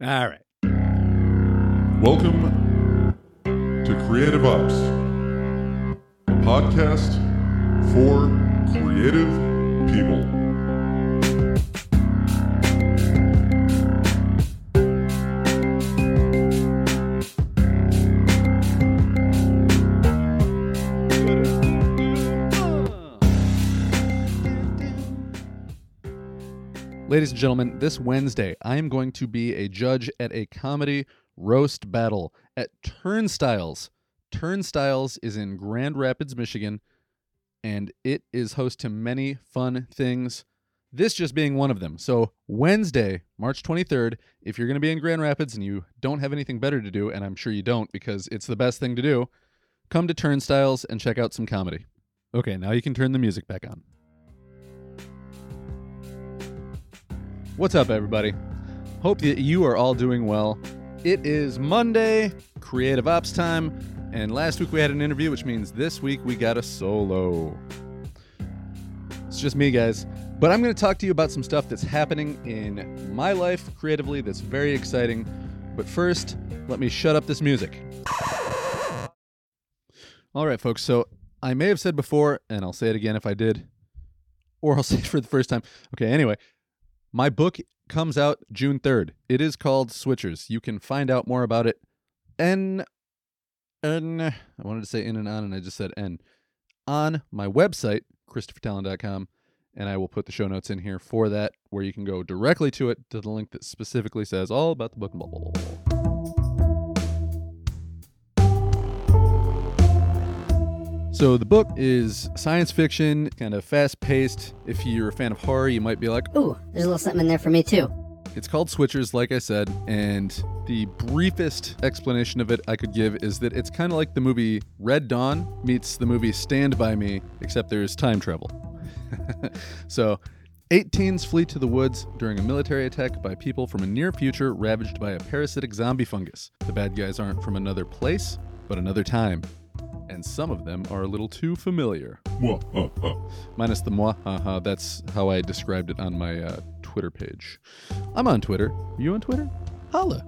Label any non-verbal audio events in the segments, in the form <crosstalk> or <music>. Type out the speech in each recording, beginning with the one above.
All right. Welcome to Creative Ops, a podcast for creative people. Ladies and gentlemen, this Wednesday, I am going to be a judge at a comedy roast battle at Turnstiles. Turnstiles is in Grand Rapids, Michigan, and it is host to many fun things. This just being one of them. So, Wednesday, March 23rd, if you're going to be in Grand Rapids and you don't have anything better to do, and I'm sure you don't because it's the best thing to do, come to Turnstiles and check out some comedy. Okay, now you can turn the music back on. What's up, everybody? Hope that you are all doing well. It is Monday, Creative Ops time, and last week we had an interview, which means this week we got a solo. It's just me, guys. But I'm going to talk to you about some stuff that's happening in my life creatively that's very exciting. But first, let me shut up this music. All right, folks. So I may have said before, and I'll say it again if I did, or I'll <laughs> say it for the first time. Okay, anyway, my book comes out June 3rd. It is called Switchers. You can find out more about it. N, N, I wanted to say in and on, and I just said N. On my website, ChristopherTallon.com, and I will put the show notes in here for that, where you can go directly to it, to the link that specifically says all about the book and blah, blah, blah, blah. So the book is science fiction, kind of fast paced. If you're a fan of horror, you might be like, Ooh, there's a little something in there for me too. It's called Switchers, like I said, and the briefest explanation of it I could give is that it's kind of like the movie Red Dawn meets the movie Stand By Me, except there's time travel. <laughs> so, eight teens flee to the woods during a military attack by people from a near future ravaged by a parasitic zombie fungus. The bad guys aren't from another place, but another time. And some of them are a little too familiar. Minus the moi, haha. That's how I described it on my uh, Twitter page. I'm on Twitter. Are you on Twitter? Holla.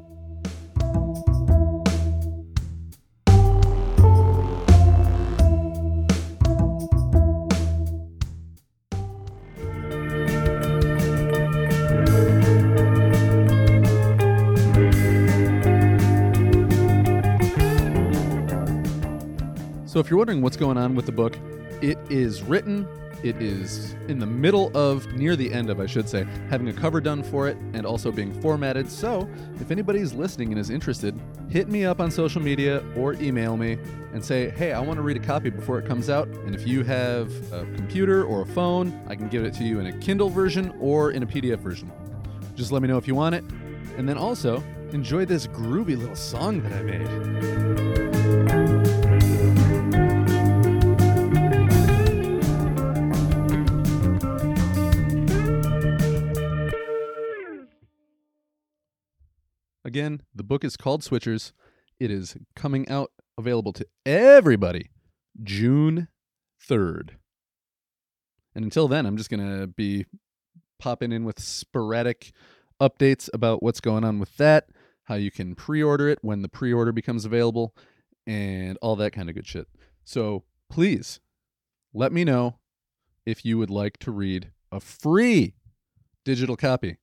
So, if you're wondering what's going on with the book, it is written. It is in the middle of, near the end of, I should say, having a cover done for it and also being formatted. So, if anybody's listening and is interested, hit me up on social media or email me and say, hey, I want to read a copy before it comes out. And if you have a computer or a phone, I can give it to you in a Kindle version or in a PDF version. Just let me know if you want it. And then also, enjoy this groovy little song that I made. Again, the book is called Switchers. It is coming out available to everybody June 3rd. And until then, I'm just going to be popping in with sporadic updates about what's going on with that, how you can pre order it when the pre order becomes available, and all that kind of good shit. So please let me know if you would like to read a free digital copy.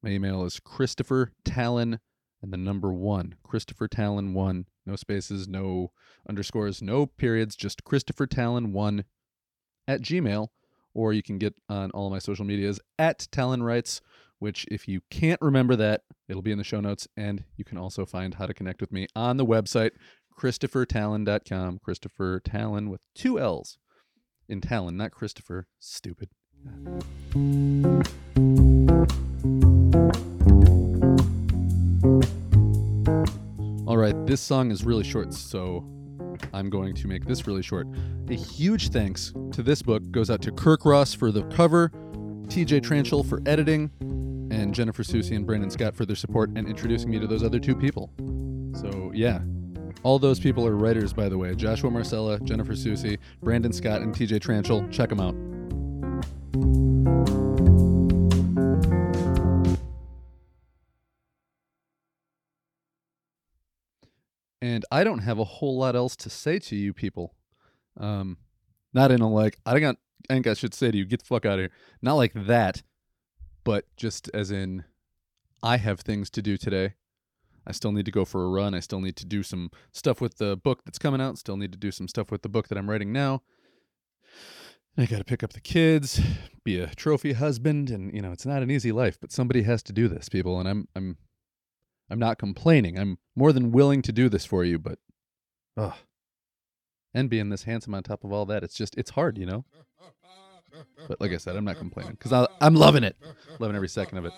My email is Christopher Tallon and the number one. Christopher Tallon one. No spaces, no underscores, no periods, just Christopher Tallon one at Gmail. Or you can get on all my social medias at Tallon Writes, which if you can't remember that, it'll be in the show notes. And you can also find how to connect with me on the website, ChristopherTallon.com. Christopher Tallon with two L's in Tallon, not Christopher. Stupid. This song is really short, so I'm going to make this really short. A huge thanks to this book goes out to Kirk Ross for the cover, TJ Tranchell for editing, and Jennifer Susie and Brandon Scott for their support and introducing me to those other two people. So, yeah. All those people are writers, by the way. Joshua Marcella, Jennifer Susie, Brandon Scott, and TJ Tranchell. Check them out. And I don't have a whole lot else to say to you people. Um, not in a like, I got, I think I should say to you, get the fuck out of here. Not like that, but just as in, I have things to do today. I still need to go for a run. I still need to do some stuff with the book that's coming out. Still need to do some stuff with the book that I'm writing now. I got to pick up the kids, be a trophy husband, and you know it's not an easy life, but somebody has to do this, people. And I'm I'm I'm not complaining. I'm more than willing to do this for you, but ugh. And being this handsome on top of all that, it's just it's hard, you know. But like I said, I'm not complaining because I'm loving it, loving every second of it.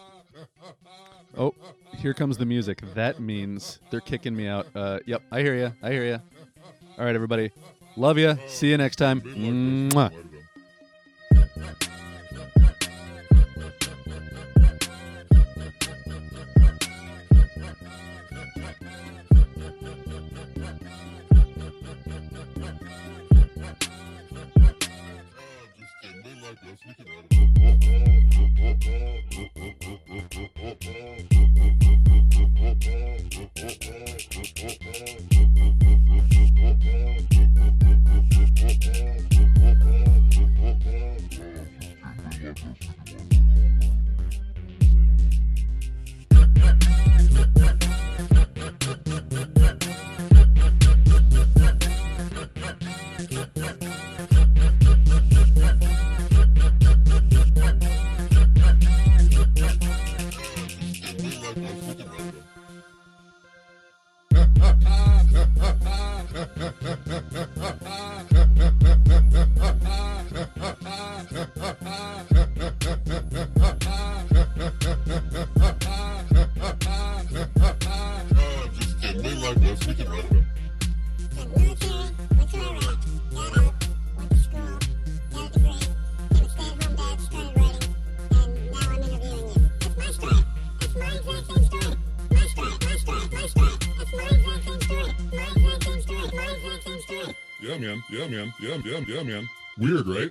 Oh, here comes the music. That means they're kicking me out. Uh, yep, I hear you. I hear you. All right, everybody. Love you. See you next time. Mwah. Yeah, man. Yeah, man. Yeah, yeah, yeah, man. Weird, right?